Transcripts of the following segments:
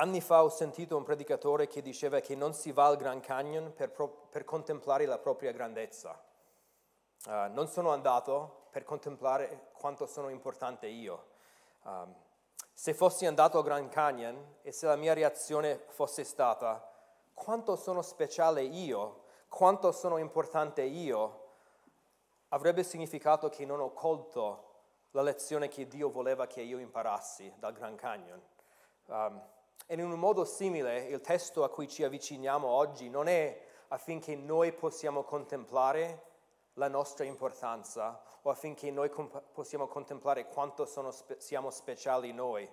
Anni fa ho sentito un predicatore che diceva che non si va al Grand Canyon per, pro- per contemplare la propria grandezza. Uh, non sono andato per contemplare quanto sono importante io. Um, se fossi andato al Grand Canyon e se la mia reazione fosse stata quanto sono speciale io, quanto sono importante io, avrebbe significato che non ho colto la lezione che Dio voleva che io imparassi dal Grand Canyon. Um, e in un modo simile il testo a cui ci avviciniamo oggi non è affinché noi possiamo contemplare la nostra importanza o affinché noi comp- possiamo contemplare quanto spe- siamo speciali noi.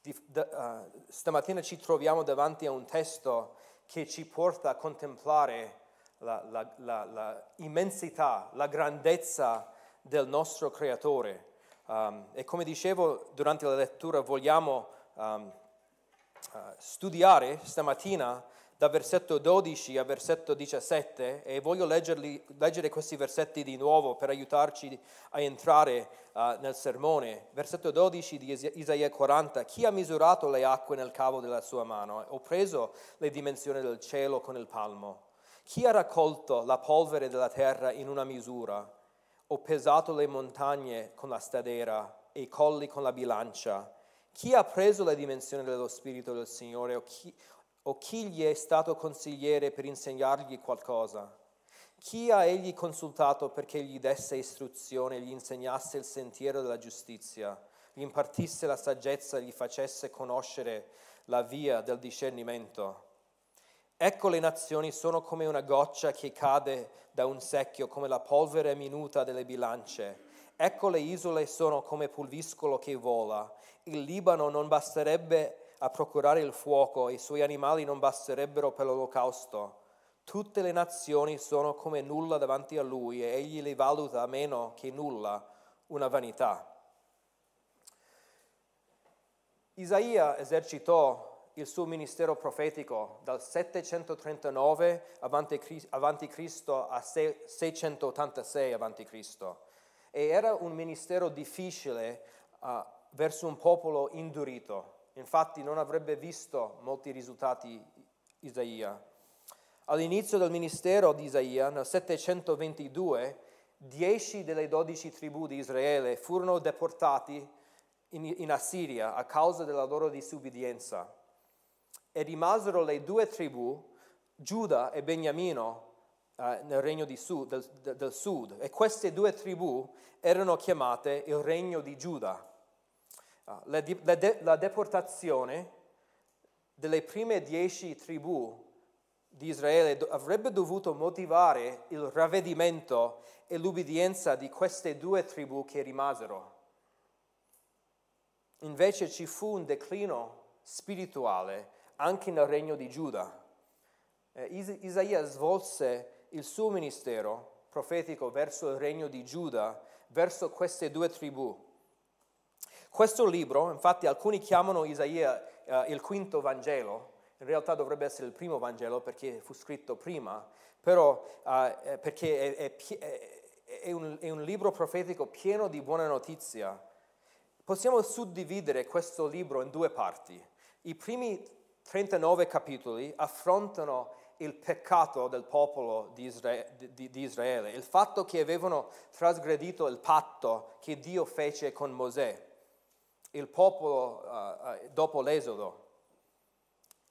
Di, d- uh, stamattina ci troviamo davanti a un testo che ci porta a contemplare la, la, la, la la grandezza del nostro Creatore. Um, e come dicevo durante la lettura, vogliamo um, studiare stamattina da versetto 12 a versetto 17 e voglio leggerli, leggere questi versetti di nuovo per aiutarci a entrare uh, nel sermone. Versetto 12 di Isaia 40, chi ha misurato le acque nel cavo della sua mano? Ho preso le dimensioni del cielo con il palmo. Chi ha raccolto la polvere della terra in una misura? Ho pesato le montagne con la stadera e i colli con la bilancia. Chi ha preso le dimensioni dello Spirito del Signore o chi, o chi gli è stato consigliere per insegnargli qualcosa? Chi ha egli consultato perché gli desse istruzione, gli insegnasse il sentiero della giustizia, gli impartisse la saggezza, gli facesse conoscere la via del discernimento? Ecco le nazioni sono come una goccia che cade da un secchio, come la polvere minuta delle bilance. Ecco le isole sono come pulviscolo che vola. Il Libano non basterebbe a procurare il fuoco, i suoi animali non basterebbero per l'olocausto. Tutte le nazioni sono come nulla davanti a lui e egli le valuta meno che nulla, una vanità. Isaia esercitò il suo ministero profetico dal 739 avanti Cristo a 686 avanti Cristo. E era un ministero difficile uh, verso un popolo indurito. Infatti non avrebbe visto molti risultati Isaia. All'inizio del ministero di Isaia, nel 722, dieci delle dodici tribù di Israele furono deportati in, Assiria a causa della loro disubbidienza e rimasero le due tribù, Giuda e Beniamino, eh, nel regno sud, del, del, sud. E queste due tribù erano chiamate il regno di Giuda. La, la, de, la deportazione delle prime dieci tribù di Israele avrebbe dovuto motivare il ravvedimento e l'ubbidienza di queste due tribù che rimasero. Invece ci fu un declino spirituale anche nel regno di Giuda. Eh, Is- Isaia svolse il suo ministero profetico verso il regno di Giuda, verso queste due tribù. Questo libro, infatti alcuni chiamano Isaia eh, il quinto Vangelo, in realtà dovrebbe essere il primo Vangelo perché fu scritto prima, però eh, perché è, è, è, un, è un libro profetico pieno di buona notizia. Possiamo suddividere questo libro in due parti. I primi 39 capitoli affrontano il peccato del popolo di Israele, il fatto che avevano trasgredito il patto che Dio fece con Mosè, il popolo uh, dopo l'esodo.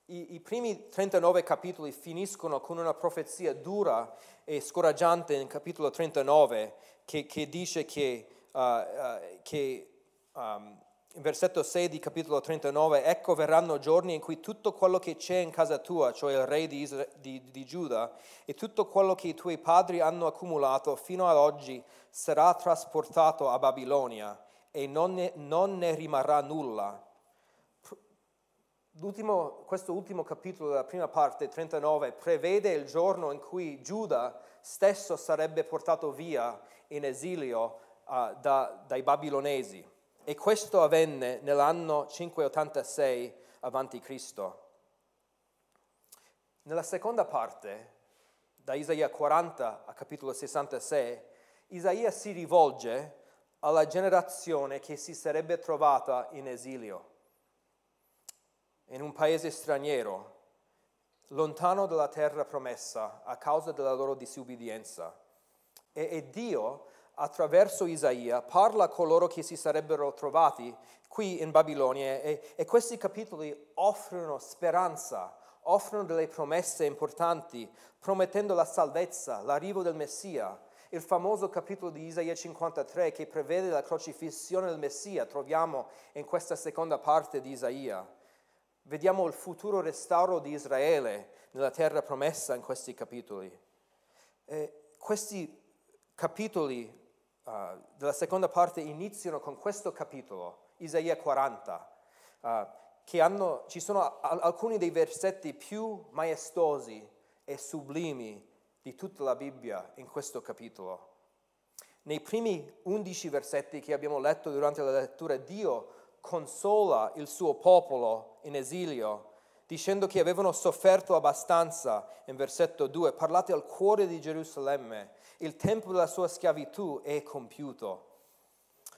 I, I, primi 39 capitoli finiscono con una profezia dura e scoraggiante in capitolo 39 che, che dice che, uh, uh, che um, versetto 6 di capitolo 39, ecco verranno giorni in cui tutto quello che c'è in casa tua, cioè il re di, Isra- di, di Giuda, e tutto quello che i tuoi padri hanno accumulato fino ad oggi sarà trasportato a Babilonia e non ne, non ne rimarrà nulla. L'ultimo, questo ultimo capitolo della prima parte, 39, prevede il giorno in cui Giuda stesso sarebbe portato via in esilio uh, da, dai babilonesi. E questo avvenne nell'anno 586 a.C. Nella seconda parte, da Isaia 40 a capitolo 66, Isaia si rivolge alla generazione che si sarebbe trovata in esilio. in un paese straniero, lontano dalla terra promessa a causa della loro disubbidienza. E, e Dio, attraverso Isaia, parla a coloro che si sarebbero trovati qui in Babilonia e, e questi capitoli offrono speranza, offrono delle promesse importanti, promettendo la salvezza, l'arrivo del Messia. Il famoso capitolo di Isaia 53 che prevede la crocifissione del Messia troviamo in questa seconda parte di Isaia. Vediamo il futuro restauro di Israele nella terra promessa in questi capitoli. E questi capitoli uh, della seconda parte iniziano con questo capitolo, Isaia 40, uh, che hanno, ci sono alcuni dei versetti più maestosi e sublimi di tutta la Bibbia in questo capitolo. Nei primi undici versetti che abbiamo letto durante la lettura, Dio consola il suo popolo in esilio, dicendo che avevano sofferto abbastanza, in versetto 2, parlate al cuore di Gerusalemme, il tempo della sua schiavitù è compiuto.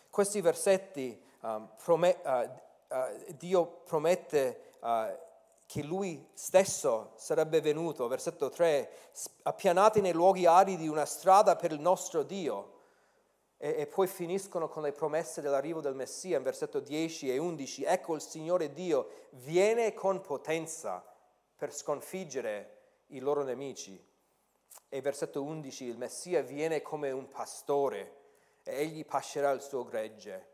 Questi versetti um, promet, uh, uh, Dio promette uh, che lui stesso sarebbe venuto, versetto 3, appianati nei luoghi aridi una strada per il nostro Dio e, e, poi finiscono con le promesse dell'arrivo del Messia in versetto 10 e 11. Ecco il Signore Dio viene con potenza per sconfiggere i loro nemici. E versetto 11, il Messia viene come un pastore e egli pascerà il suo gregge.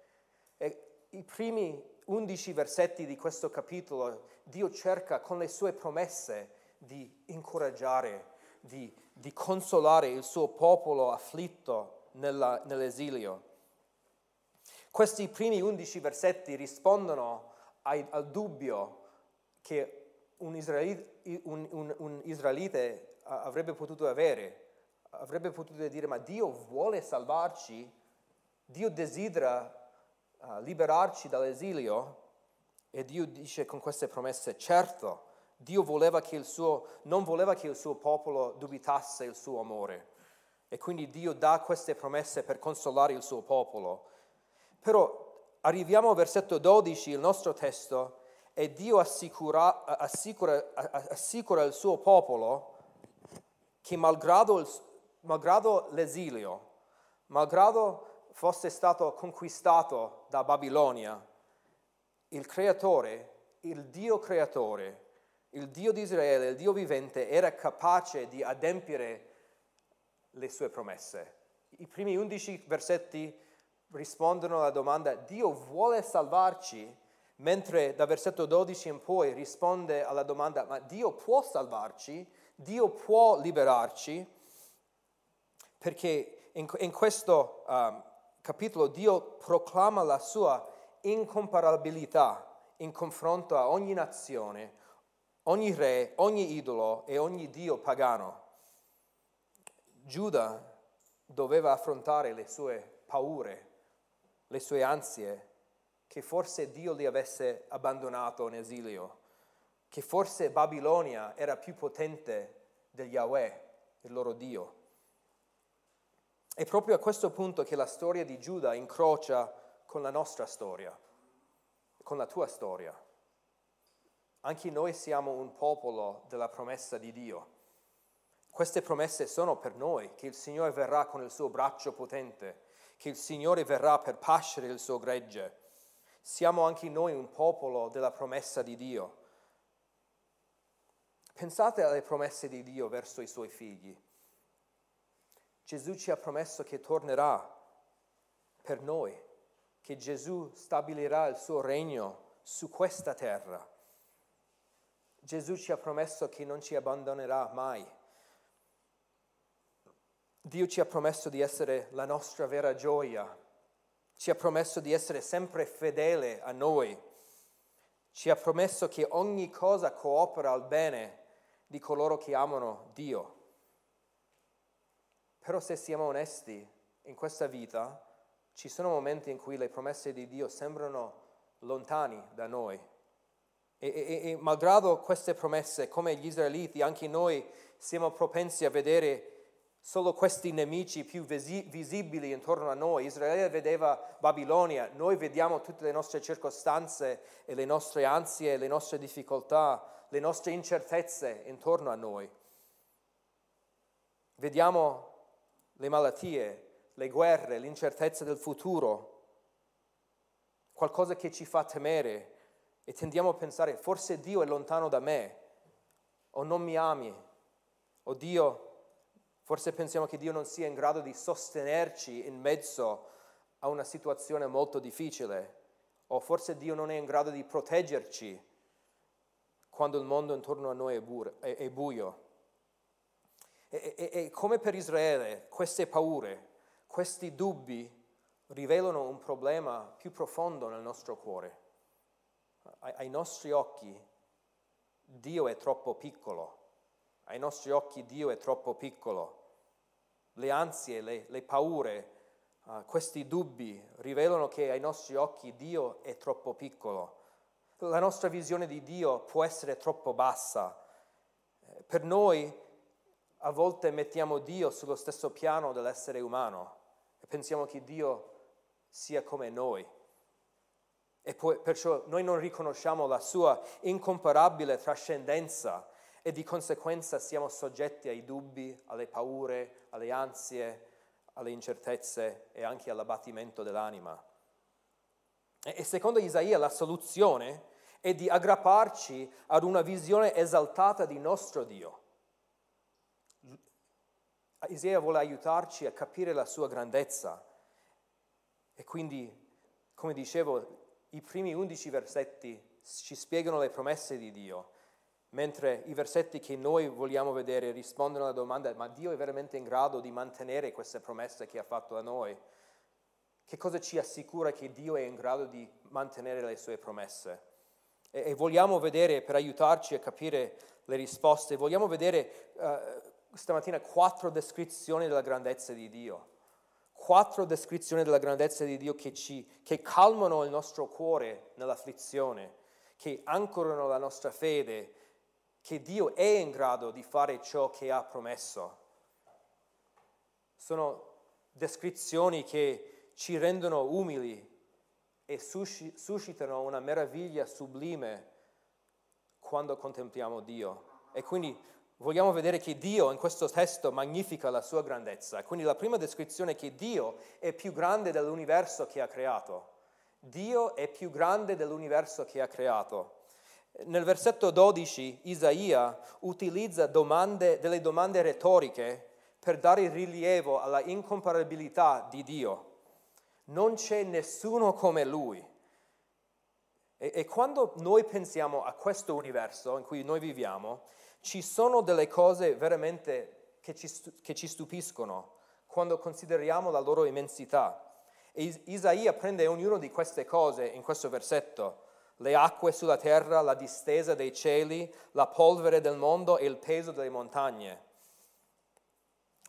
E i primi 11 versetti di questo capitolo Dio cerca con le sue promesse di incoraggiare, di, di consolare il suo popolo afflitto nella, nell'esilio. Questi primi undici versetti rispondono ai, al dubbio che un israelite, un, un, un israelite avrebbe potuto avere. Avrebbe potuto dire, ma Dio vuole salvarci, Dio desidera uh, liberarci dall'esilio e Dio dice con queste promesse, certo, Dio voleva suo, non voleva che il suo popolo dubitasse il suo amore. E quindi Dio dà queste promesse per consolare il suo popolo. Però arriviamo al versetto 12, il nostro testo, e Dio assicura, assicura, assicura il suo popolo che malgrado, il, malgrado l'esilio, malgrado fosse stato conquistato da Babilonia, il creatore, il Dio creatore, il Dio di Israele, il Dio vivente, era capace di adempiere le sue promesse. I primi undici versetti rispondono alla domanda Dio vuole salvarci, mentre da versetto 12 in poi risponde alla domanda ma Dio può salvarci, Dio può liberarci, perché in, in questo um, capitolo Dio proclama la sua incomparabilità in confronto a ogni nazione, ogni re, ogni idolo e ogni dio pagano. Giuda doveva affrontare le sue paure, le sue ansie, che forse Dio li avesse abbandonato in esilio, che forse Babilonia era più potente del Yahweh, il loro Dio. È proprio a questo punto che la storia di Giuda incrocia con la nostra storia, con la tua storia. Anche noi siamo un popolo della promessa di Dio. Queste promesse sono per noi, che il Signore verrà con il suo braccio potente, che il Signore verrà per pascere il suo gregge. Siamo anche noi un popolo della promessa di Dio. Pensate alle promesse di Dio verso i suoi figli. Gesù ci ha promesso che tornerà per noi, che Gesù stabilirà il suo regno su questa terra. Gesù ci ha promesso che non ci abbandonerà mai Dio ci ha promesso di essere la nostra vera gioia, ci ha promesso di essere sempre fedele a noi, ci ha promesso che ogni cosa coopera al bene di coloro che amano Dio. Però se siamo onesti, in questa vita ci sono momenti in cui le promesse di Dio sembrano lontani da noi. E, e, e malgrado queste promesse, come gli israeliti, anche noi siamo propensi a vedere solo questi nemici più visi- visibili intorno a noi. Israele vedeva Babilonia, noi vediamo tutte le nostre circostanze e le nostre ansie, le nostre difficoltà, le nostre incertezze intorno a noi. Vediamo le malattie, le guerre, l'incertezza del futuro, qualcosa che ci fa temere e tendiamo a pensare forse Dio è lontano da me o non mi ami o Dio, forse pensiamo che Dio non sia in grado di sostenerci in mezzo a una situazione molto difficile o forse Dio non è in grado di proteggerci quando il mondo intorno a noi è, bu- è, è buio. E, e, e come per Israele, queste paure, questi dubbi rivelano un problema più profondo nel nostro cuore. Ai, ai nostri occhi Dio è troppo piccolo, ai nostri occhi Dio è troppo piccolo. Le ansie, le, le paure, uh, questi dubbi rivelano che ai nostri occhi Dio è troppo piccolo. La nostra visione di Dio può essere troppo bassa. Per noi a volte mettiamo Dio sullo stesso piano dell'essere umano e pensiamo che Dio sia come noi. E poi, perciò noi non riconosciamo la sua incomparabile trascendenza e di conseguenza siamo soggetti ai dubbi, alle paure, alle ansie, alle incertezze e anche all'abbattimento dell'anima. E, e secondo Isaia la soluzione è di aggrapparci ad una visione esaltata di nostro Dio. Isaia vuole aiutarci a capire la sua grandezza e quindi, come dicevo, i primi undici versetti ci spiegano le promesse di Dio, mentre i versetti che noi vogliamo vedere rispondono alla domanda, ma Dio è veramente in grado di mantenere queste promesse che ha fatto a noi? Che cosa ci assicura che Dio è in grado di mantenere le sue promesse? E, e vogliamo vedere, per aiutarci a capire le risposte, vogliamo vedere uh, stamattina quattro descrizioni della grandezza di Dio. Quattro descrizioni della grandezza di Dio che, ci, che calmano il nostro cuore nell'afflizione, che ancorano la nostra fede, che Dio è in grado di fare ciò che ha promesso. Sono descrizioni che ci rendono umili e suscitano una meraviglia sublime quando contempliamo Dio. E quindi vogliamo vedere che Dio in questo testo magnifica la sua grandezza. Quindi la prima descrizione è che Dio è più grande dell'universo che ha creato. Dio è più grande dell'universo che ha creato. Nel versetto 12 Isaia utilizza domande, delle domande retoriche per dare rilievo alla incomparabilità di Dio non c'è nessuno come lui. E, e, quando noi pensiamo a questo universo in cui noi viviamo, ci sono delle cose veramente che ci, che ci stupiscono quando consideriamo la loro immensità. E Isaia prende ognuna di queste cose in questo versetto, le acque sulla terra, la distesa dei cieli, la polvere del mondo e il peso delle montagne.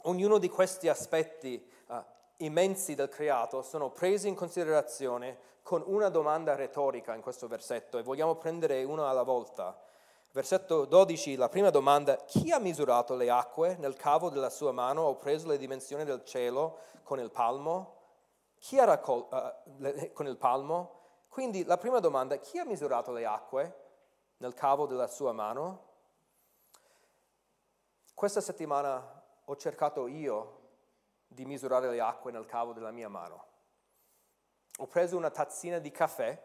Ognuno di questi aspetti uh, immensi del creato sono presi in considerazione con una domanda retorica in questo versetto e vogliamo prendere una alla volta. Versetto 12, la prima domanda, chi ha misurato le acque nel cavo della sua mano o preso le dimensioni del cielo con il palmo? Chi ha raccolto uh, con il palmo? Quindi la prima domanda, chi ha misurato le acque nel cavo della sua mano? Questa settimana ho cercato io di misurare le acque nel cavo della mia mano. Ho preso una tazzina di caffè,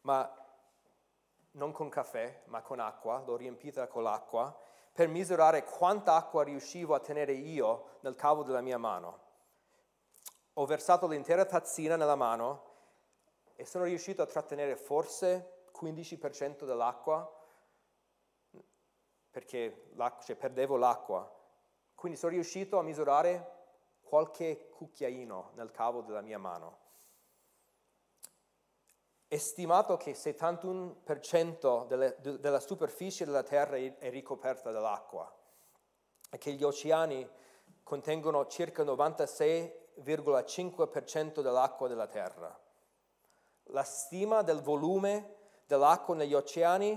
ma non con caffè, ma con acqua, l'ho riempita con l'acqua, per misurare quanta acqua riuscivo a tenere io nel cavo della mia mano. Ho versato l'intera tazzina nella mano e sono riuscito a trattenere forse 15% dell'acqua perché cioè, perdevo l'acqua. Quindi sono riuscito a misurare qualche cucchiaino nel cavo della mia mano. È stimato che il 71% delle, della superficie della Terra è ricoperta dall'acqua e che gli oceani contengono circa il 96,5% dell'acqua della Terra. La stima del volume dell'acqua negli oceani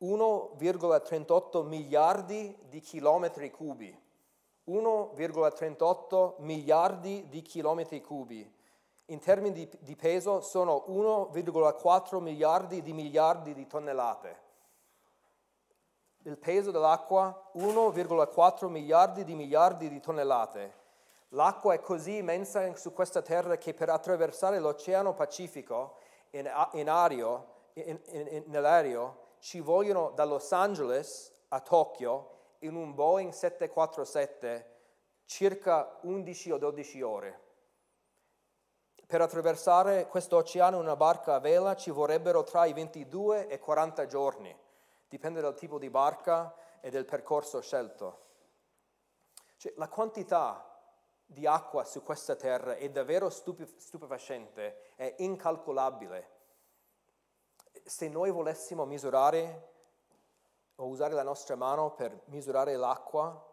1,38 miliardi di chilometri cubi. 1,38 miliardi di chilometri cubi. In termini di, di peso sono 1,4 miliardi di miliardi di tonnellate. Il peso dell'acqua 1,4 miliardi di miliardi di tonnellate. L'acqua è così immensa su questa terra che per attraversare l'Oceano Pacifico in, in aereo, nell'aereo ci vogliono da Los Angeles a Tokyo in un Boeing 747 circa 11 o 12 ore. Per attraversare questo oceano in una barca a vela ci vorrebbero tra i 22 e i 40 giorni, dipende dal tipo di barca e del percorso scelto. Cioè, la quantità di acqua su questa terra è davvero stupefacente, è incalcolabile. Se noi volessimo misurare o usare la nostra mano per misurare l'acqua,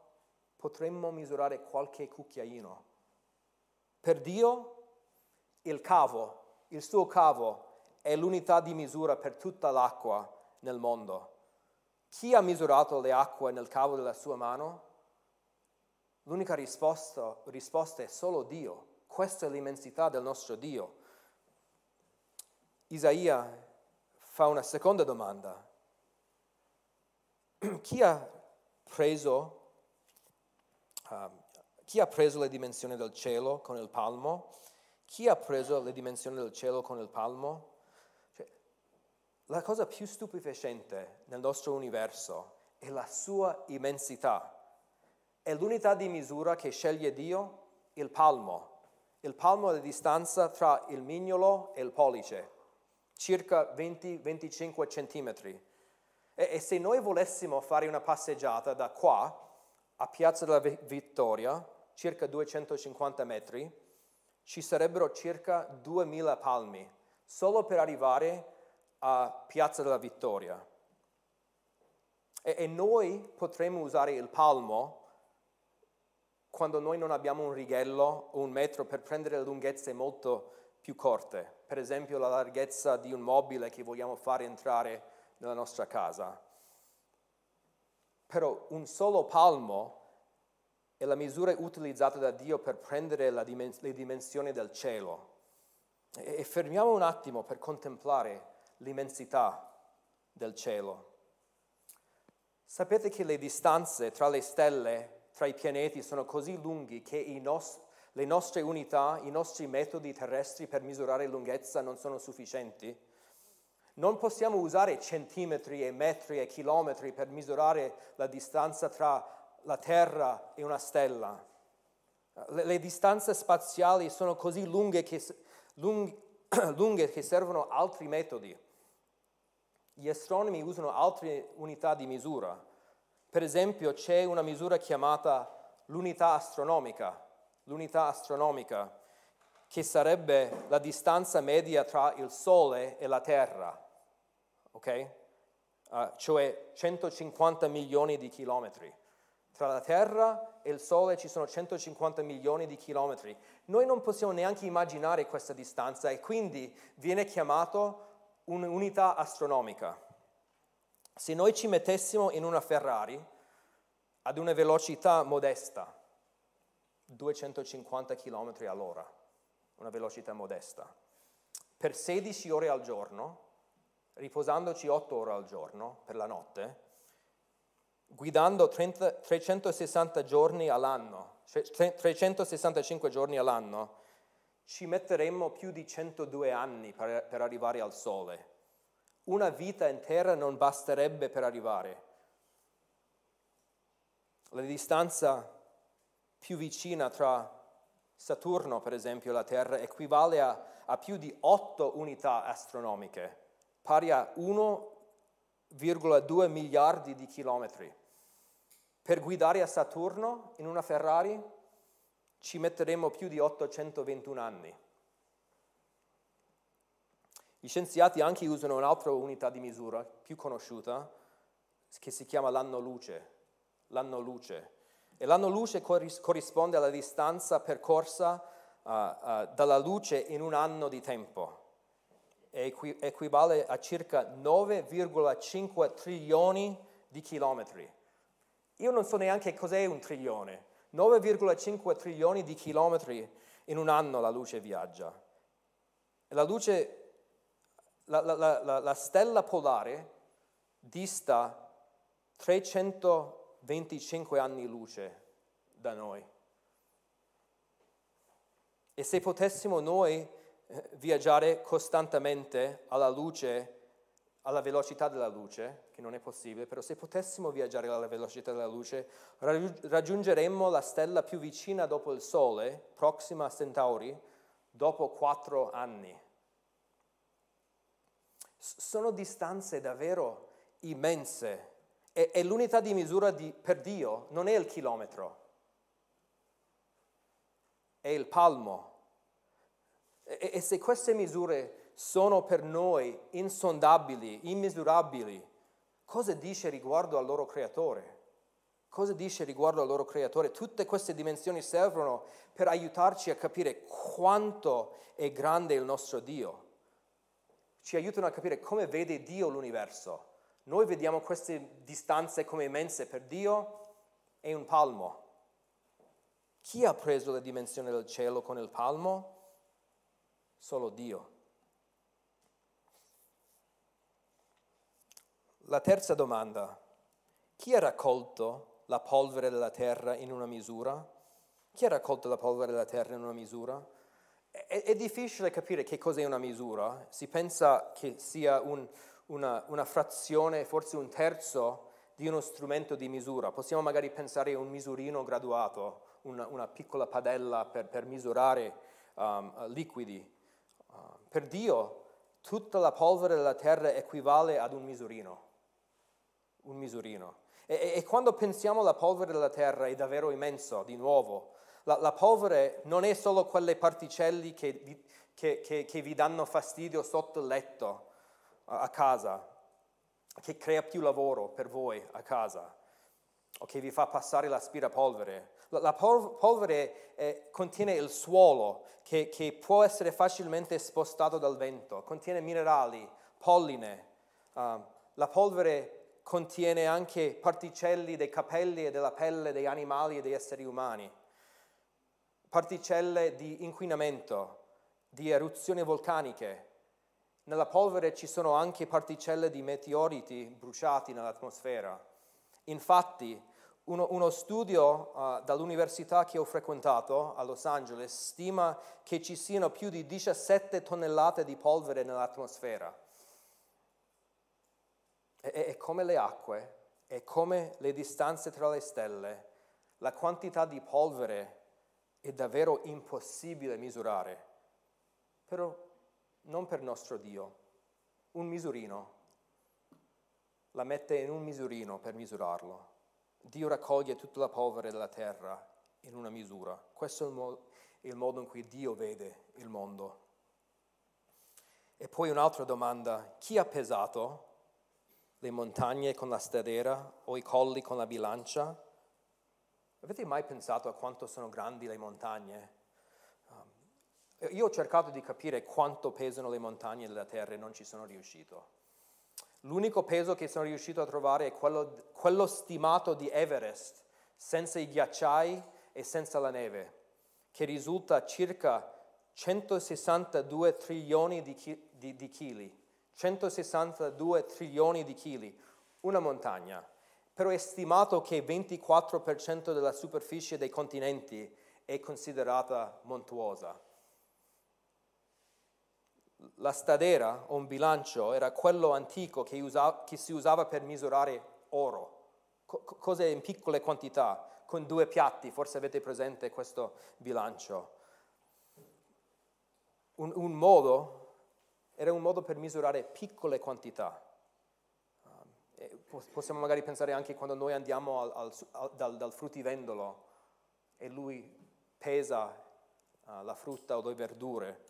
potremmo misurare qualche cucchiaino. Per Dio il cavo, il suo cavo è l'unità di misura per tutta l'acqua nel mondo. Chi ha misurato le acque nel cavo della sua mano? L'unica risposta, risposta è solo Dio. Questa è l'immensità del nostro Dio. Isaia fa una seconda domanda. Chi ha preso, uh, chi ha preso le dimensioni del cielo con il palmo? Chi ha preso le dimensioni del cielo con il palmo? Cioè, la cosa più stupefacente nel nostro universo è la sua immensità. È l'unità di misura che sceglie Dio, il palmo. Il palmo è la distanza tra il mignolo e il pollice, circa 20-25 centimetri. E, e, se noi volessimo fare una passeggiata da qua a Piazza della Vittoria, circa 250 metri, ci sarebbero circa 2000 palmi solo per arrivare a Piazza della Vittoria. E, e noi potremmo usare il palmo quando noi non abbiamo un righello o un metro per prendere lunghezze molto più corte, per esempio la larghezza di un mobile che vogliamo fare entrare nella nostra casa. Però un solo palmo è la misura utilizzata da Dio per prendere dimens- le dimensioni del cielo. E-, e fermiamo un attimo per contemplare l'immensità del cielo. Sapete che le distanze tra le stelle tra i pianeti sono così lunghi che nos- le nostre unità, i nostri metodi terrestri per misurare lunghezza non sono sufficienti? Non possiamo usare centimetri e metri e chilometri per misurare la distanza tra la Terra e una stella. Le, le distanze spaziali sono così lunghe che, lunghe, lunghe che servono altri metodi. Gli astronomi usano altre unità di misura. Per esempio c'è una misura chiamata l'unità astronomica, l'unità astronomica che sarebbe la distanza media tra il Sole e la Terra, ok? Uh, cioè 150 milioni di chilometri. Tra la Terra e il Sole ci sono 150 milioni di chilometri. Noi non possiamo neanche immaginare questa distanza e quindi viene chiamato un'unità astronomica. Se noi ci mettessimo in una Ferrari ad una velocità modesta, 250 km all'ora, una velocità modesta, per 16 ore al giorno, riposandoci 8 ore al giorno per la notte, guidando 30, 360 giorni all'anno, 365 giorni all'anno, ci metteremmo più di 102 anni per, per arrivare al Sole una vita intera non basterebbe per arrivare. La distanza più vicina tra Saturno, per esempio, e la Terra equivale a, a più di 8 unità astronomiche, pari a 1,2 miliardi di chilometri. Per guidare a Saturno in una Ferrari ci metteremo più di 821 anni. Gli scienziati anche usano un'altra unità di misura più conosciuta che si chiama l'anno luce. L'anno luce. E l'anno luce corrisponde alla distanza percorsa uh, uh, dalla luce in un anno di tempo. equivale a circa 9,5 trilioni di chilometri. Io non so neanche cos'è un trilione. 9,5 trilioni di chilometri in un anno la luce viaggia. La luce, la, la, la, la stella polare dista 325 anni luce da noi. E se potessimo noi eh, viaggiare costantemente alla luce, alla velocità della luce, che non è possibile, però se potessimo viaggiare alla velocità della luce, raggiungeremmo la stella più vicina dopo il Sole, prossima a Centauri, dopo quattro anni. sono distanze davvero immense e, e l'unità di misura di, per Dio non è il chilometro, è il palmo. E, e se queste misure sono per noi insondabili, immisurabili, cosa dice riguardo al loro creatore? Cosa dice riguardo al loro creatore? Tutte queste dimensioni servono per aiutarci a capire quanto è grande il nostro Dio. Ci aiutano a capire come vede Dio l'universo. Noi vediamo queste distanze come immense, per Dio è un palmo. Chi ha preso le dimensioni del cielo con il palmo? Solo Dio. La terza domanda. Chi ha raccolto la polvere della terra in una misura? Chi ha raccolto la polvere della terra in una misura? È, è difficile capire che cos'è una misura. Si pensa che sia un, una, una frazione, forse un terzo di uno strumento di misura. Possiamo magari pensare a un misurino graduato, una, una piccola padella per, per misurare um, liquidi. Uh, per Dio tutta la polvere della terra equivale ad un misurino. Un misurino. E, e, quando pensiamo alla polvere della terra è davvero immenso, di nuovo. La, la polvere non è solo quelle particelle che vi, che, che, che vi danno fastidio sotto il letto a casa, che crea più lavoro per voi a casa o che vi fa passare l'aspirapolvere. La, la polvere eh, contiene il suolo che, che, può essere facilmente spostato dal vento, contiene minerali, polline. Uh, la polvere contiene anche particelle dei capelli e della pelle degli animali e degli esseri umani, particelle di inquinamento, di eruzioni vulcaniche, nella polvere ci sono anche particelle di meteoriti bruciati nell'atmosfera. Infatti, uno, uno studio uh, dall'università che ho frequentato a Los Angeles stima che ci siano più di 17 tonnellate di polvere nell'atmosfera. E, e come le acque, e come le distanze tra le stelle, la quantità di polvere è davvero impossibile misurare. Però non per nostro Dio, un misurino. La mette in un misurino per misurarlo. Dio raccoglie tutta la polvere della terra in una misura. Questo è il, mo- il modo in cui Dio vede il mondo. E poi un'altra domanda, chi ha pesato le montagne con la stadera o i colli con la bilancia? Avete mai pensato a quanto sono grandi le montagne? Io ho cercato di capire quanto pesano le montagne della Terra e non ci sono riuscito. L'unico peso che sono riuscito a trovare è quello, quello stimato di Everest, senza i ghiacciai e senza la neve, che risulta circa 162 trilioni di, chi, di chili. 162 trilioni di chili, una montagna. Però è stimato che il 24% della superficie dei continenti è considerata montuosa. La stadera o un bilancio era quello antico che, usa, che si usava per misurare oro, co- cose in piccole quantità, con due piatti, forse avete presente questo bilancio. Un, un modo, era un modo per misurare piccole quantità. Um, possiamo magari pensare anche quando noi andiamo al, al, dal, dal, fruttivendolo e lui pesa uh, la frutta o le verdure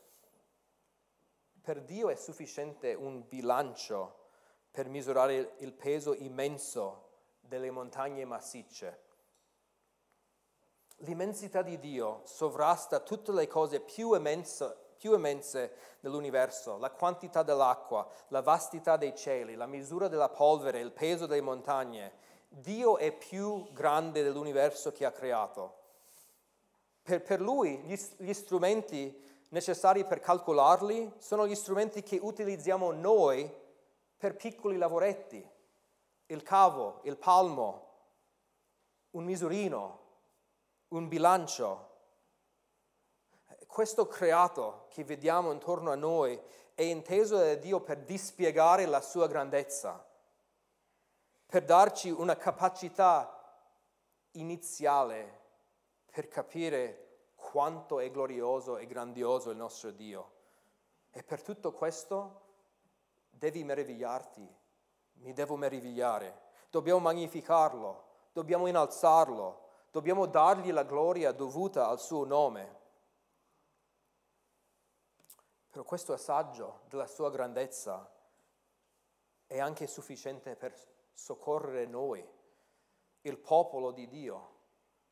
per Dio è sufficiente un bilancio per misurare il peso immenso delle montagne massicce. L'immensità di Dio sovrasta tutte le cose più immense, più immense dell'universo, la quantità dell'acqua, la vastità dei cieli, la misura della polvere, il peso delle montagne. Dio è più grande dell'universo che ha creato. Per, per Lui gli, gli strumenti necessari per calcolarli sono gli strumenti che utilizziamo noi per piccoli lavoretti, il cavo, il palmo, un misurino, un bilancio. Questo creato che vediamo intorno a noi è inteso da Dio per dispiegare la sua grandezza, per darci una capacità iniziale per capire quanto è glorioso e grandioso il nostro Dio. E per tutto questo devi meravigliarti, mi devo meravigliare, dobbiamo magnificarlo, dobbiamo innalzarlo, dobbiamo dargli la gloria dovuta al suo nome. Però questo assaggio della sua grandezza è anche sufficiente per soccorrere noi, il popolo di Dio,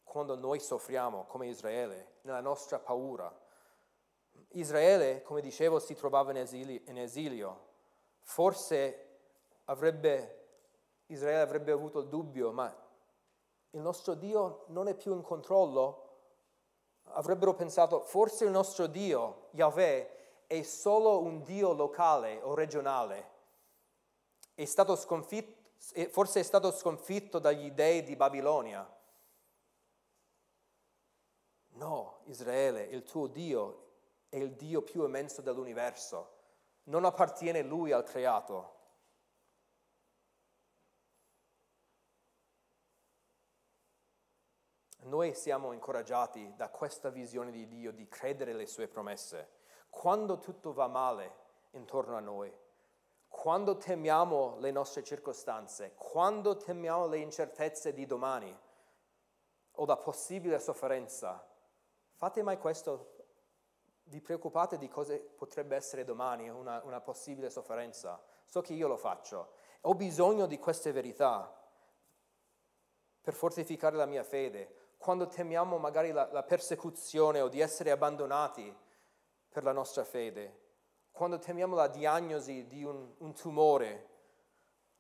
quando noi soffriamo come Israele, nella nostra paura. Israele, come dicevo, si trovava in esilio. In esilio. Forse avrebbe, Israele avrebbe avuto il dubbio, ma il nostro Dio non è più in controllo? Avrebbero pensato, forse il nostro Dio, Yahweh, è solo un Dio locale o regionale. È stato sconfitto, forse è stato sconfitto dagli dei di Babilonia. No, Israele, il tuo Dio è il Dio più immenso dell'universo. Non appartiene lui al creato. Noi siamo incoraggiati da questa visione di Dio di credere le sue promesse. Quando tutto va male intorno a noi, quando temiamo le nostre circostanze, quando temiamo le incertezze di domani o la possibile sofferenza, fate mai questo? Vi preoccupate di cosa potrebbe essere domani, una, una possibile sofferenza? So che io lo faccio. Ho bisogno di queste verità per fortificare la mia fede, quando temiamo magari la, la persecuzione o di essere abbandonati per la nostra fede, quando temiamo la diagnosi di un, un tumore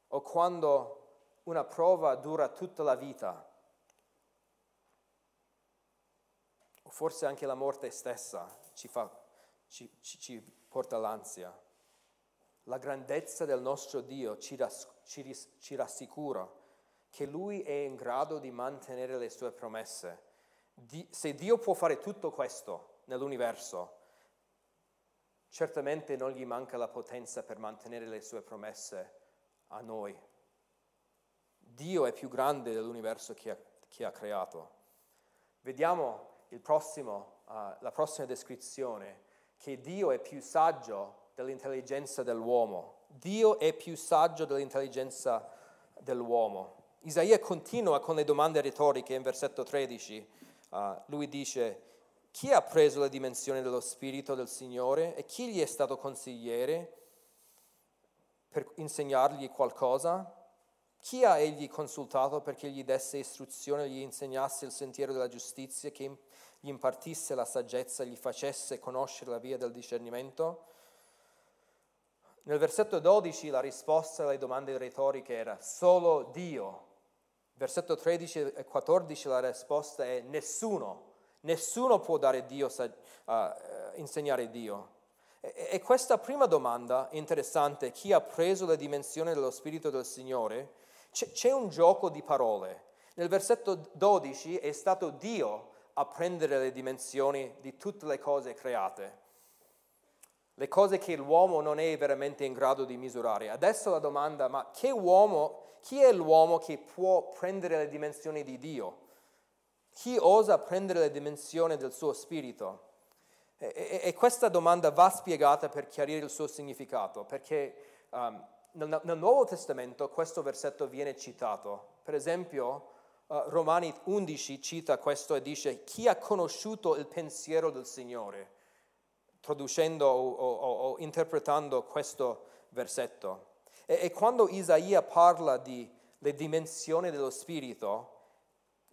o quando una prova dura tutta la vita, o forse anche la morte stessa ci, fa, ci, ci, ci porta all'ansia. La grandezza del nostro Dio ci, ci rassicura che Lui è in grado di mantenere le sue promesse. Di, se Dio può fare tutto questo nell'universo, certamente non gli manca la potenza per mantenere le sue promesse a noi. Dio è più grande dell'universo che ha, che ha creato. Vediamo prossimo, uh, la prossima descrizione, che Dio è più saggio dell'intelligenza dell'uomo. Dio è più saggio dell'intelligenza dell'uomo. Isaia continua con le domande retoriche in versetto 13. Uh, lui dice, chi ha preso la dimensione dello Spirito del Signore e chi gli è stato consigliere per insegnargli qualcosa? Chi ha egli consultato perché gli desse istruzione, gli insegnasse il sentiero della giustizia, che gli impartisse la saggezza, gli facesse conoscere la via del discernimento? Nel versetto 12 la risposta alle domande retoriche era solo Dio Versetto 13 e 14 la risposta è nessuno, nessuno può dare Dio, uh, insegnare Dio. E, e questa prima domanda interessante, chi ha preso la dimensione dello Spirito del Signore, c'è, c'è un gioco di parole. Nel versetto 12 è stato Dio a prendere le dimensioni di tutte le cose create, le cose che l'uomo non è veramente in grado di misurare. Adesso la domanda, ma che uomo chi è l'uomo che può prendere le dimensioni di Dio? Chi osa prendere le dimensioni del suo spirito? E, e, e questa domanda va spiegata per chiarire il suo significato, perché um, nel, nel, Nuovo Testamento questo versetto viene citato. Per esempio, uh, Romani 11 cita questo e dice, chi ha conosciuto il pensiero del Signore? Traducendo o, o, o interpretando questo versetto. E, e quando Isaia parla di le dimensioni dello Spirito,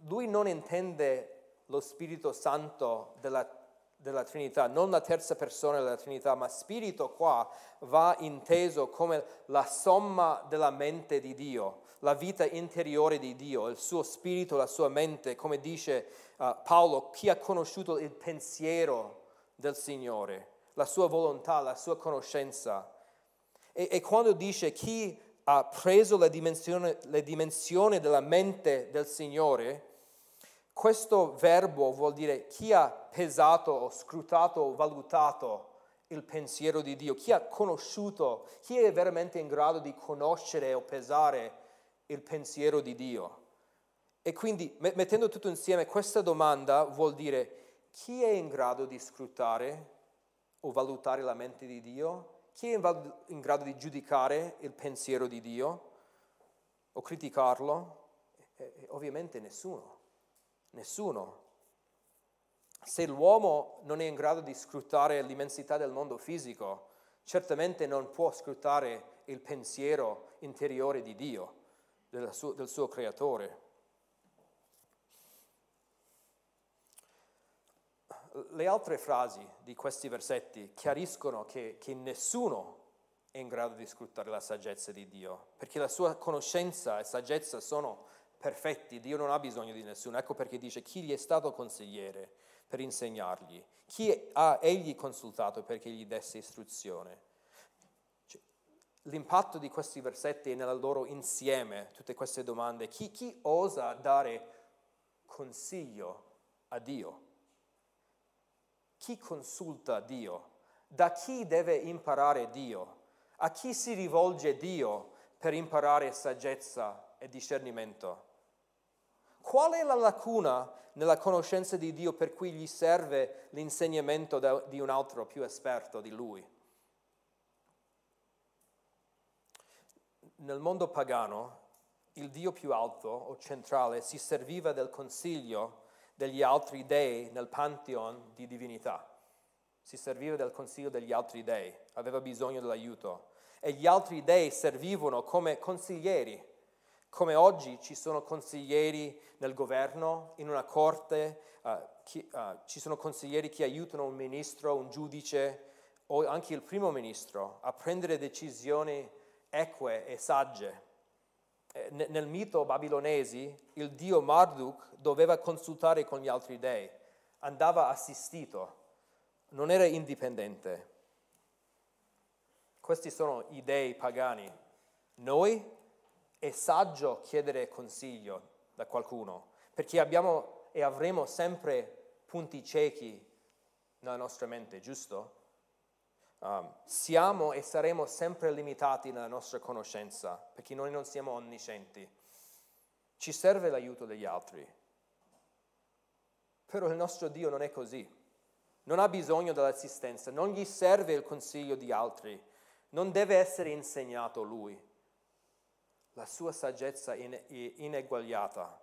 lui non intende lo Spirito Santo della, della Trinità, non la terza persona della Trinità, ma spirito qua va inteso come la somma della mente di Dio, la vita interiore di Dio, il suo spirito, la sua mente, come dice uh, Paolo, chi ha conosciuto il pensiero del Signore, la sua volontà, la sua conoscenza. E, e quando dice chi ha preso la dimensione, la dimensione della mente del Signore, questo verbo vuol dire chi ha pesato scrutato o valutato il pensiero di Dio, chi ha conosciuto, chi è veramente in grado di conoscere o pesare il pensiero di Dio. E quindi mettendo tutto insieme questa domanda vuol dire chi è in grado di scrutare o valutare la mente di Dio? Chi è in grado di giudicare il pensiero di Dio o criticarlo? E, ovviamente nessuno, nessuno. Se l'uomo non è in grado di scrutare l'immensità del mondo fisico, certamente non può scrutare il pensiero interiore di Dio, del suo, del suo creatore. le altre frasi di questi versetti chiariscono che, che, nessuno è in grado di scrutare la saggezza di Dio, perché la sua conoscenza e saggezza sono perfetti, Dio non ha bisogno di nessuno. Ecco perché dice chi gli è stato consigliere per insegnargli, chi ha egli consultato perché gli desse istruzione. Cioè, l'impatto di questi versetti è nel loro insieme, tutte queste domande. Chi, chi osa dare consiglio a Dio? Chi consulta Dio? Da chi deve imparare Dio? A chi si rivolge Dio per imparare saggezza e discernimento? Qual è la lacuna nella conoscenza di Dio per cui gli serve l'insegnamento di un altro più esperto di lui? Nel mondo pagano il Dio più alto o centrale si serviva del consiglio degli altri dei nel pantheon di divinità. Si serviva del consiglio degli altri dei, aveva bisogno dell'aiuto. E gli altri dei servivano come consiglieri, come oggi ci sono consiglieri nel governo, in una corte, uh, chi, uh, ci sono consiglieri che aiutano un ministro, un giudice o anche il primo ministro a prendere decisioni eque e sagge. Eh, nel mito babilonesi il dio Marduk doveva consultare con gli altri dei, andava assistito, non era indipendente. Questi sono i dei pagani. Noi è saggio chiedere consiglio da qualcuno, perché abbiamo e avremo sempre punti ciechi nella nostra mente, giusto? Um, siamo e saremo sempre limitati nella nostra conoscenza, perché noi non siamo onniscienti. Ci serve l'aiuto degli altri. Però il nostro Dio non è così. Non ha bisogno dell'assistenza, non gli serve il consiglio di altri, non deve essere insegnato lui. La sua saggezza è ineguagliata.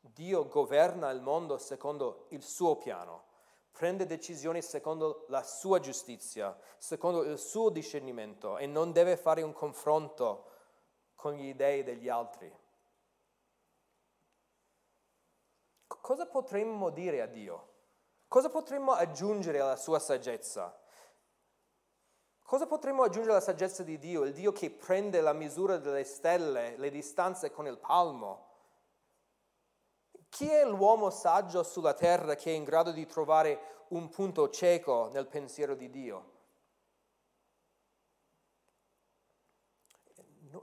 Dio governa il mondo secondo il suo piano prende decisioni secondo la sua giustizia, secondo il suo discernimento e non deve fare un confronto con gli dei degli altri. Cosa potremmo dire a Dio? Cosa potremmo aggiungere alla sua saggezza? Cosa potremmo aggiungere alla saggezza di Dio? Il Dio che prende la misura delle stelle, le distanze con il palmo, chi è l'uomo saggio sulla terra che è in grado di trovare un punto cieco nel pensiero di Dio?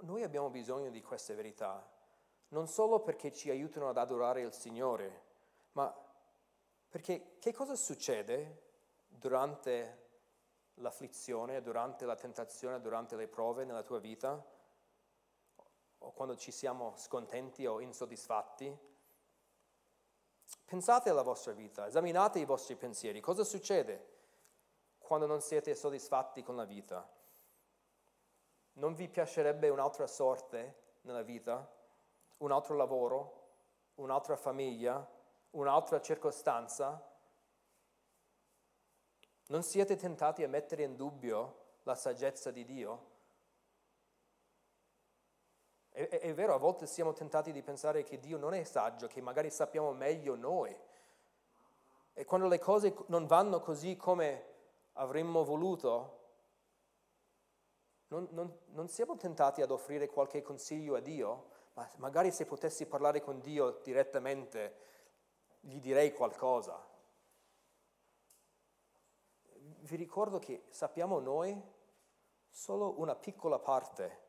noi abbiamo bisogno di queste verità, non solo perché ci aiutano ad adorare il Signore, ma perché che cosa succede durante l'afflizione, durante la tentazione, durante le prove nella tua vita? O quando ci siamo scontenti o insoddisfatti? Pensate alla vostra vita, esaminate i vostri pensieri. Cosa succede quando non siete soddisfatti con la vita? Non vi piacerebbe un'altra sorte nella vita? Un altro lavoro? Un'altra famiglia? Un'altra circostanza? Non siete tentati a mettere in dubbio la saggezza di Dio? È, è, è, vero, a volte siamo tentati di pensare che Dio non è saggio, che magari sappiamo meglio noi. E quando le cose non vanno così come avremmo voluto, non, non, non siamo tentati ad offrire qualche consiglio a Dio, ma magari se potessi parlare con Dio direttamente, gli direi qualcosa. Vi ricordo che sappiamo noi solo una piccola parte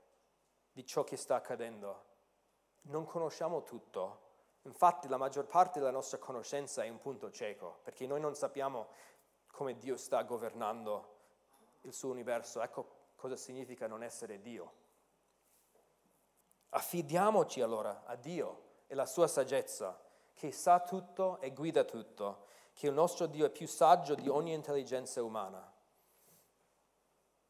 di ciò che sta accadendo. Non conosciamo tutto. Infatti la maggior parte della nostra conoscenza è un punto cieco, perché noi non sappiamo come Dio sta governando il suo universo. Ecco cosa significa non essere Dio. Affidiamoci allora a Dio e alla sua saggezza, che sa tutto e guida tutto, che il nostro Dio è più saggio di ogni intelligenza umana.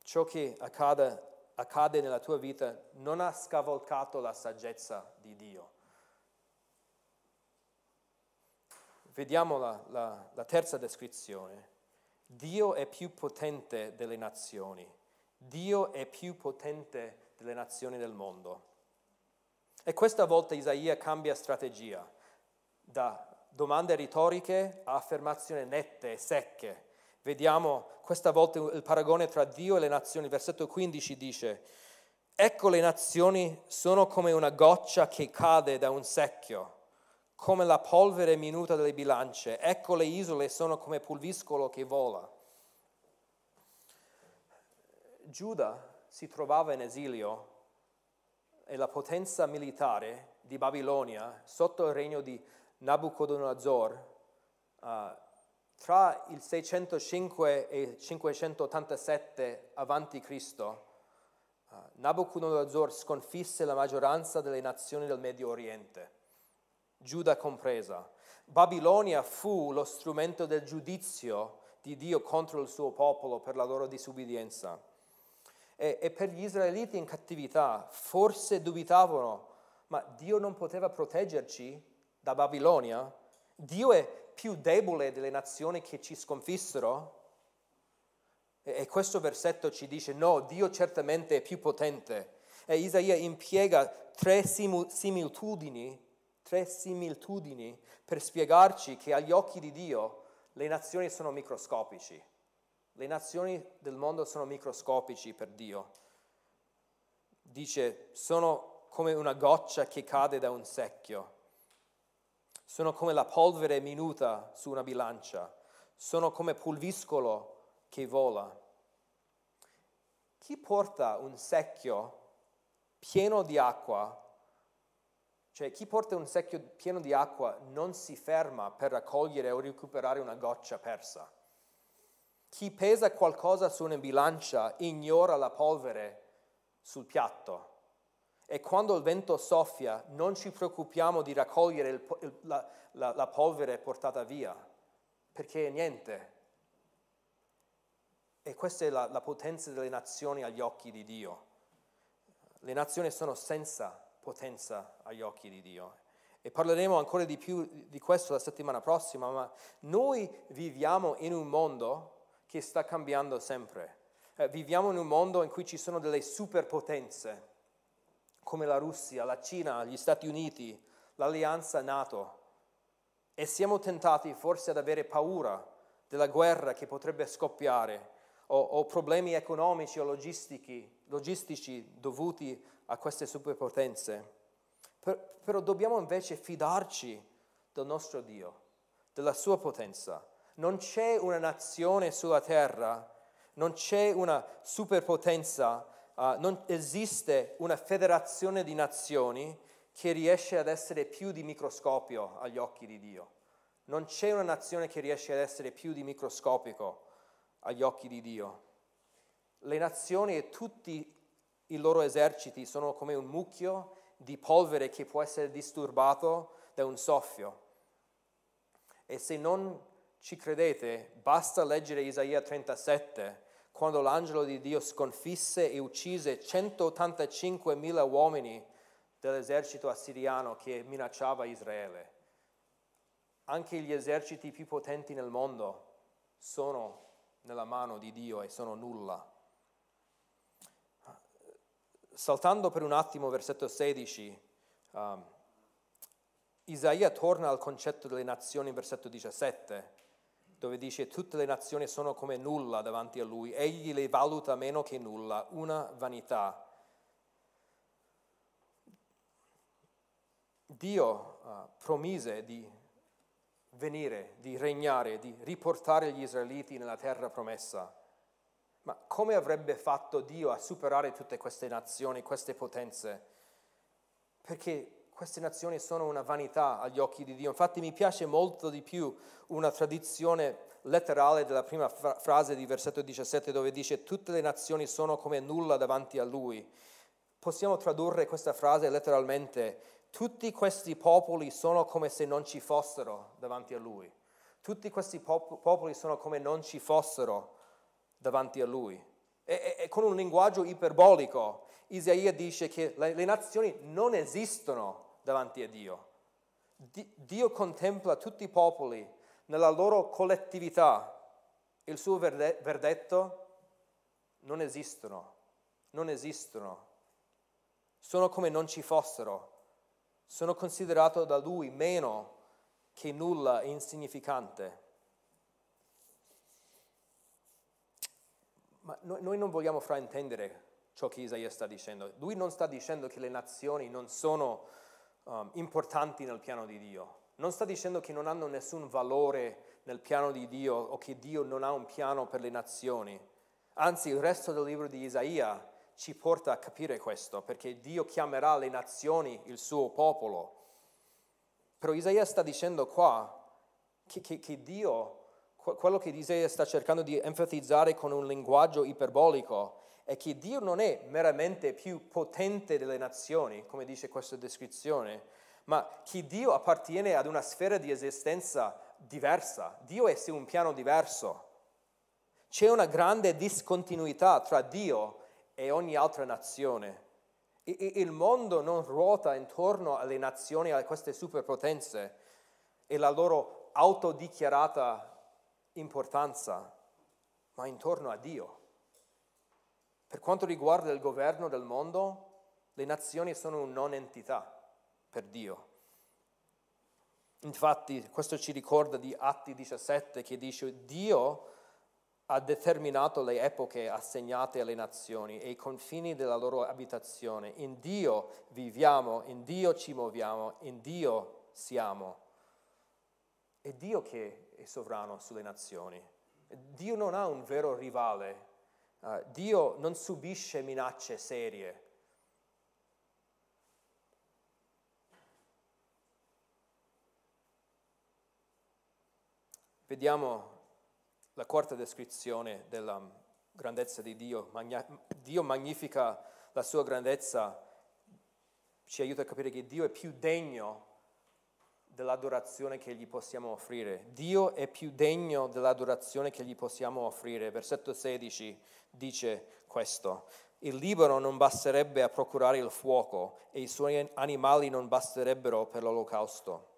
Ciò che accade, accade nella tua vita non ha scavalcato la saggezza di Dio. Vediamo la, la, la terza descrizione. Dio è più potente delle nazioni. Dio è più potente delle nazioni del mondo. E questa volta Isaia cambia strategia, da domande retoriche a affermazioni nette e secche. Vediamo questa volta il paragone tra Dio e le nazioni. Versetto 15 dice, ecco le nazioni sono come una goccia che cade da un secchio, come la polvere minuta delle bilance. Ecco le isole sono come pulviscolo che vola. Giuda si trovava in esilio e la potenza militare di Babilonia sotto il regno di Nabucodonosor uh, tra il 605 e il 587 a.C. Uh, Nabucodonosor sconfisse la maggioranza delle nazioni del Medio Oriente, Giuda compresa. Babilonia fu lo strumento del giudizio di Dio contro il suo popolo per la loro disubbidienza e, e per gli israeliti in cattività forse dubitavano, ma Dio non poteva proteggerci da Babilonia? Dio è più debole delle nazioni che ci sconfissero? E questo versetto ci dice no, Dio certamente è più potente. E Isaia impiega tre similitudini, tre similitudini per spiegarci che agli occhi di Dio le nazioni sono microscopici. Le nazioni del mondo sono microscopici per Dio. Dice, sono come una goccia che cade da un secchio. Sono come la polvere minuta su una bilancia. Sono come pulviscolo che vola. Chi porta un secchio pieno di acqua, cioè chi porta un secchio pieno di acqua non si ferma per raccogliere o recuperare una goccia persa. Chi pesa qualcosa su una bilancia ignora la polvere sul piatto. E quando il vento soffia non ci preoccupiamo di raccogliere il, il, la, la, la polvere portata via, perché è niente. E questa è la, la potenza delle nazioni agli occhi di Dio. Le nazioni sono senza potenza agli occhi di Dio. E parleremo ancora di più di questo la settimana prossima, ma noi viviamo in un mondo che sta cambiando sempre. Eh, viviamo in un mondo in cui ci sono delle superpotenze, come la Russia, la Cina, gli Stati Uniti, l'alleanza NATO, e siamo tentati forse ad avere paura della guerra che potrebbe scoppiare o, o problemi economici o logistici, dovuti a queste superpotenze. Per, però dobbiamo invece fidarci del nostro Dio, della sua potenza non c'è una nazione sulla terra, non c'è una superpotenza, uh, non esiste una federazione di nazioni che riesce ad essere più di microscopio agli occhi di Dio. Non c'è una nazione che riesce ad essere più di microscopico agli occhi di Dio. Le nazioni e tutti i loro eserciti sono come un mucchio di polvere che può essere disturbato da un soffio. E se non ci credete? Basta leggere Isaia 37, quando l'angelo di Dio sconfisse e uccise 185.000 uomini dell'esercito assiriano che minacciava Israele. Anche gli eserciti più potenti nel mondo sono nella mano di Dio e sono nulla. Saltando per un attimo versetto 16, um, Isaia torna al concetto delle nazioni, versetto 17 dove dice tutte le nazioni sono come nulla davanti a lui, egli le valuta meno che nulla, una vanità. Dio uh, promise di venire, di regnare, di riportare gli israeliti nella terra promessa. Ma come avrebbe fatto Dio a superare tutte queste nazioni, queste potenze? Perché queste nazioni sono una vanità agli occhi di Dio. Infatti mi piace molto di più una tradizione letterale della prima fra- frase di versetto 17 dove dice tutte le nazioni sono come nulla davanti a Lui. Possiamo tradurre questa frase letteralmente tutti questi popoli sono come se non ci fossero davanti a lui. Tutti questi pop- popoli sono come non ci fossero davanti a lui. E, e, con un linguaggio iperbolico, Isaia dice che le, le nazioni non esistono davanti a Dio. Di, Dio contempla tutti i popoli nella loro collettività. Il suo verde, verdetto non esistono, non esistono. Sono come non ci fossero sono considerato da lui meno che nulla e insignificante. Ma noi non vogliamo fraintendere ciò che Isaia sta dicendo. Lui non sta dicendo che le nazioni non sono um, importanti nel piano di Dio. Non sta dicendo che non hanno nessun valore nel piano di Dio o che Dio non ha un piano per le nazioni. Anzi, il resto del libro di Isaia ci porta a capire questo, perché Dio chiamerà le nazioni il suo popolo. Però Isaia sta dicendo qua che, che, che Dio, quello che Isaia sta cercando di enfatizzare con un linguaggio iperbolico, è che Dio non è meramente più potente delle nazioni, come dice questa descrizione, ma che Dio appartiene ad una sfera di esistenza diversa. Dio è su un piano diverso. C'è una grande discontinuità tra Dio e ogni altra nazione. Il mondo non ruota intorno alle nazioni, a queste superpotenze e la loro autodichiarata importanza, ma intorno a Dio. Per quanto riguarda il governo del mondo, le nazioni sono una non entità per Dio. Infatti questo ci ricorda di Atti 17 che dice Dio ha determinato le epoche assegnate alle nazioni e i confini della loro abitazione. In Dio viviamo, in Dio ci muoviamo, in Dio siamo. È Dio che è sovrano sulle nazioni. Dio non ha un vero rivale. Uh, Dio non subisce minacce serie. Vediamo la quarta descrizione della grandezza di Dio. Dio magnifica la sua grandezza, ci aiuta a capire che Dio è più degno dell'adorazione che gli possiamo offrire. Dio è più degno dell'adorazione che gli possiamo offrire. Versetto 16 dice questo. Il Libano non basterebbe a procurare il fuoco e i suoi animali non basterebbero per l'olocausto.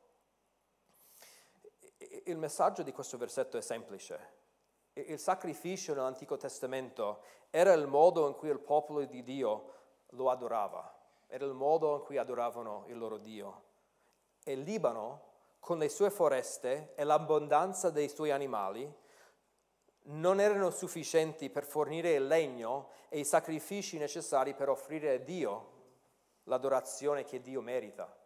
Il messaggio di questo versetto è semplice. Il sacrificio nell'Antico Testamento era il modo in cui il popolo di Dio lo adorava, era il modo in cui adoravano il loro Dio. E Libano, con le sue foreste e l'abbondanza dei suoi animali, non erano sufficienti per fornire il legno e i sacrifici necessari per offrire a Dio l'adorazione che Dio merita.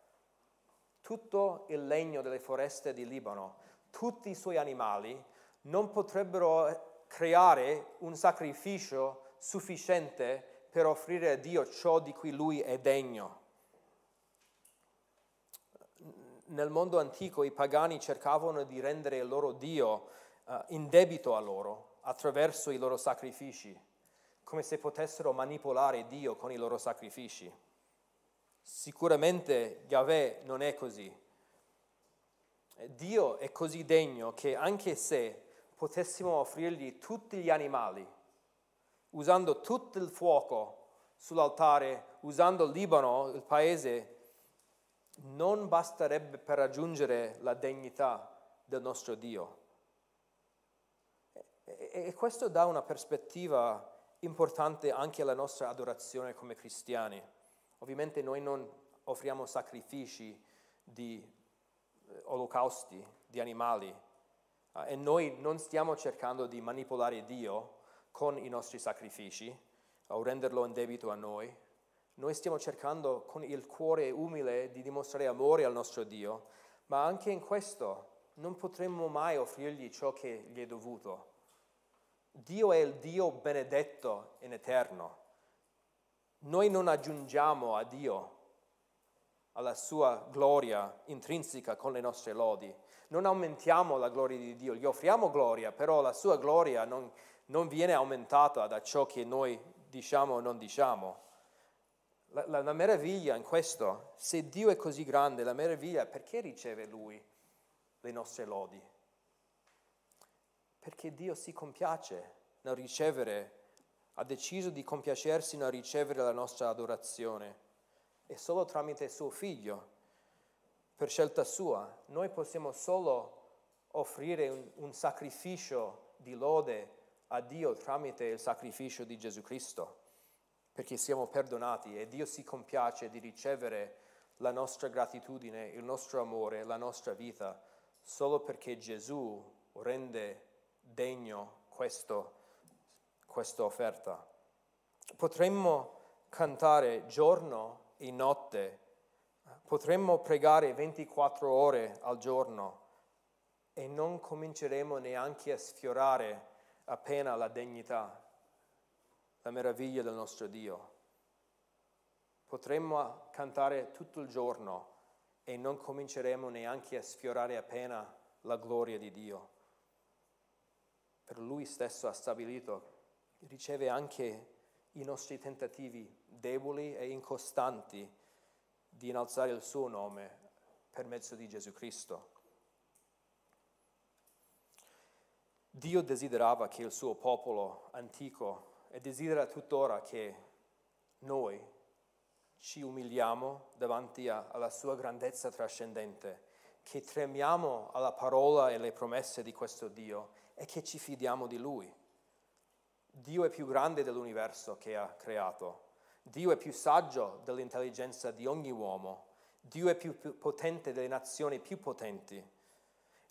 Tutto il legno delle foreste di Libano, tutti i suoi animali non potrebbero creare un sacrificio sufficiente per offrire a Dio ciò di cui Lui è degno. Nel mondo antico i pagani cercavano di rendere il loro Dio uh, in debito a loro attraverso i loro sacrifici, come se potessero manipolare Dio con i loro sacrifici. Sicuramente Yahweh non è così. Dio è così degno che anche se potessimo offrirgli tutti gli animali, usando tutto il fuoco sull'altare, usando Libano, il paese, non basterebbe per raggiungere la degnità del nostro Dio. E, questo dà una prospettiva importante anche alla nostra adorazione come cristiani. Ovviamente noi non offriamo sacrifici di eh, olocausti, di animali, Uh, e noi non stiamo cercando di manipolare Dio con i nostri sacrifici o renderlo in debito a noi. Noi stiamo cercando con il cuore umile di dimostrare amore al nostro Dio, ma anche in questo non potremmo mai offrirgli ciò che gli è dovuto. Dio è il Dio benedetto in eterno. Noi non aggiungiamo a Dio, alla sua gloria intrinseca con le nostre lodi. Non aumentiamo la gloria di Dio, gli offriamo gloria, però la sua gloria non, non viene aumentata da ciò che noi diciamo o non diciamo. La, la, la, meraviglia in questo, se Dio è così grande, la meraviglia, perché riceve Lui le nostre lodi? Perché Dio si compiace nel ricevere, ha deciso di compiacersi nel ricevere la nostra adorazione e solo tramite suo figlio, per scelta sua, noi possiamo solo offrire un, un sacrificio di lode a Dio tramite il sacrificio di Gesù Cristo, perché siamo perdonati e Dio si compiace di ricevere la nostra gratitudine, il nostro amore, la nostra vita, solo perché Gesù rende degno questo, questa offerta. Potremmo cantare giorno e notte, potremmo pregare 24 ore al giorno e non cominceremo neanche a sfiorare appena la degnità, la meraviglia del nostro Dio. Potremmo cantare tutto il giorno e non cominceremo neanche a sfiorare appena la gloria di Dio. Per Lui stesso ha stabilito, riceve anche i nostri tentativi deboli e incostanti di innalzare il suo nome per mezzo di Gesù Cristo. Dio desiderava che il suo popolo antico e desidera tuttora che noi ci umiliamo davanti alla sua grandezza trascendente, che tremiamo alla parola e alle promesse di questo Dio e che ci fidiamo di Lui. Dio è più grande dell'universo che ha creato. Dio è più saggio dell'intelligenza di ogni uomo. Dio è più, più potente delle nazioni più potenti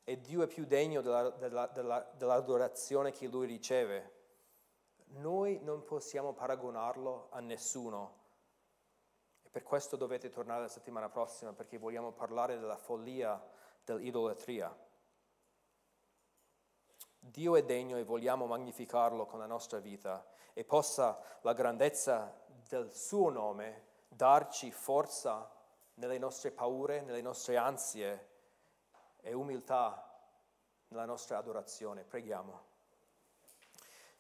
e Dio è più degno della, della, della, dell'adorazione che Lui riceve. Noi non possiamo paragonarlo a nessuno. E per questo dovete tornare la settimana prossima perché vogliamo parlare della follia dell'idolatria. Dio è degno e vogliamo magnificarlo con la nostra vita e possa la grandezza del suo nome darci forza nelle nostre paure, nelle nostre ansie e umiltà nella nostra adorazione. Preghiamo.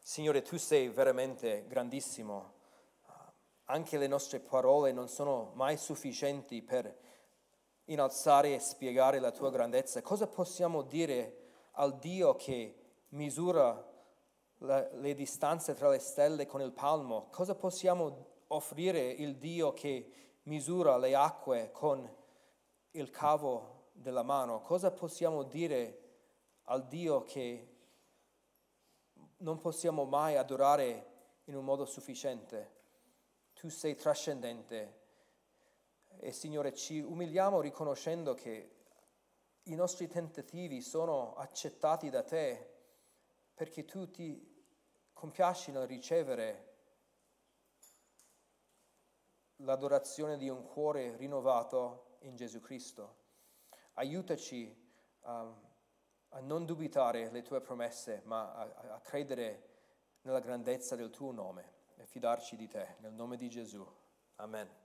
Signore, tu sei veramente grandissimo. Anche le nostre parole non sono mai sufficienti per innalzare e spiegare la tua grandezza. Cosa possiamo dire al Dio che misura la, le distanze tra le stelle con il palmo? Cosa possiamo offrire il Dio che misura le acque con il cavo della mano, cosa possiamo dire al Dio che non possiamo mai adorare in un modo sufficiente? Tu sei trascendente e Signore ci umiliamo riconoscendo che i nostri tentativi sono accettati da te perché tu ti compiasci nel ricevere l'adorazione di un cuore rinnovato in Gesù Cristo aiutaci um, a non dubitare le tue promesse, ma a, a credere nella grandezza del tuo nome e fidarci di te. Nel nome di Gesù. Amen.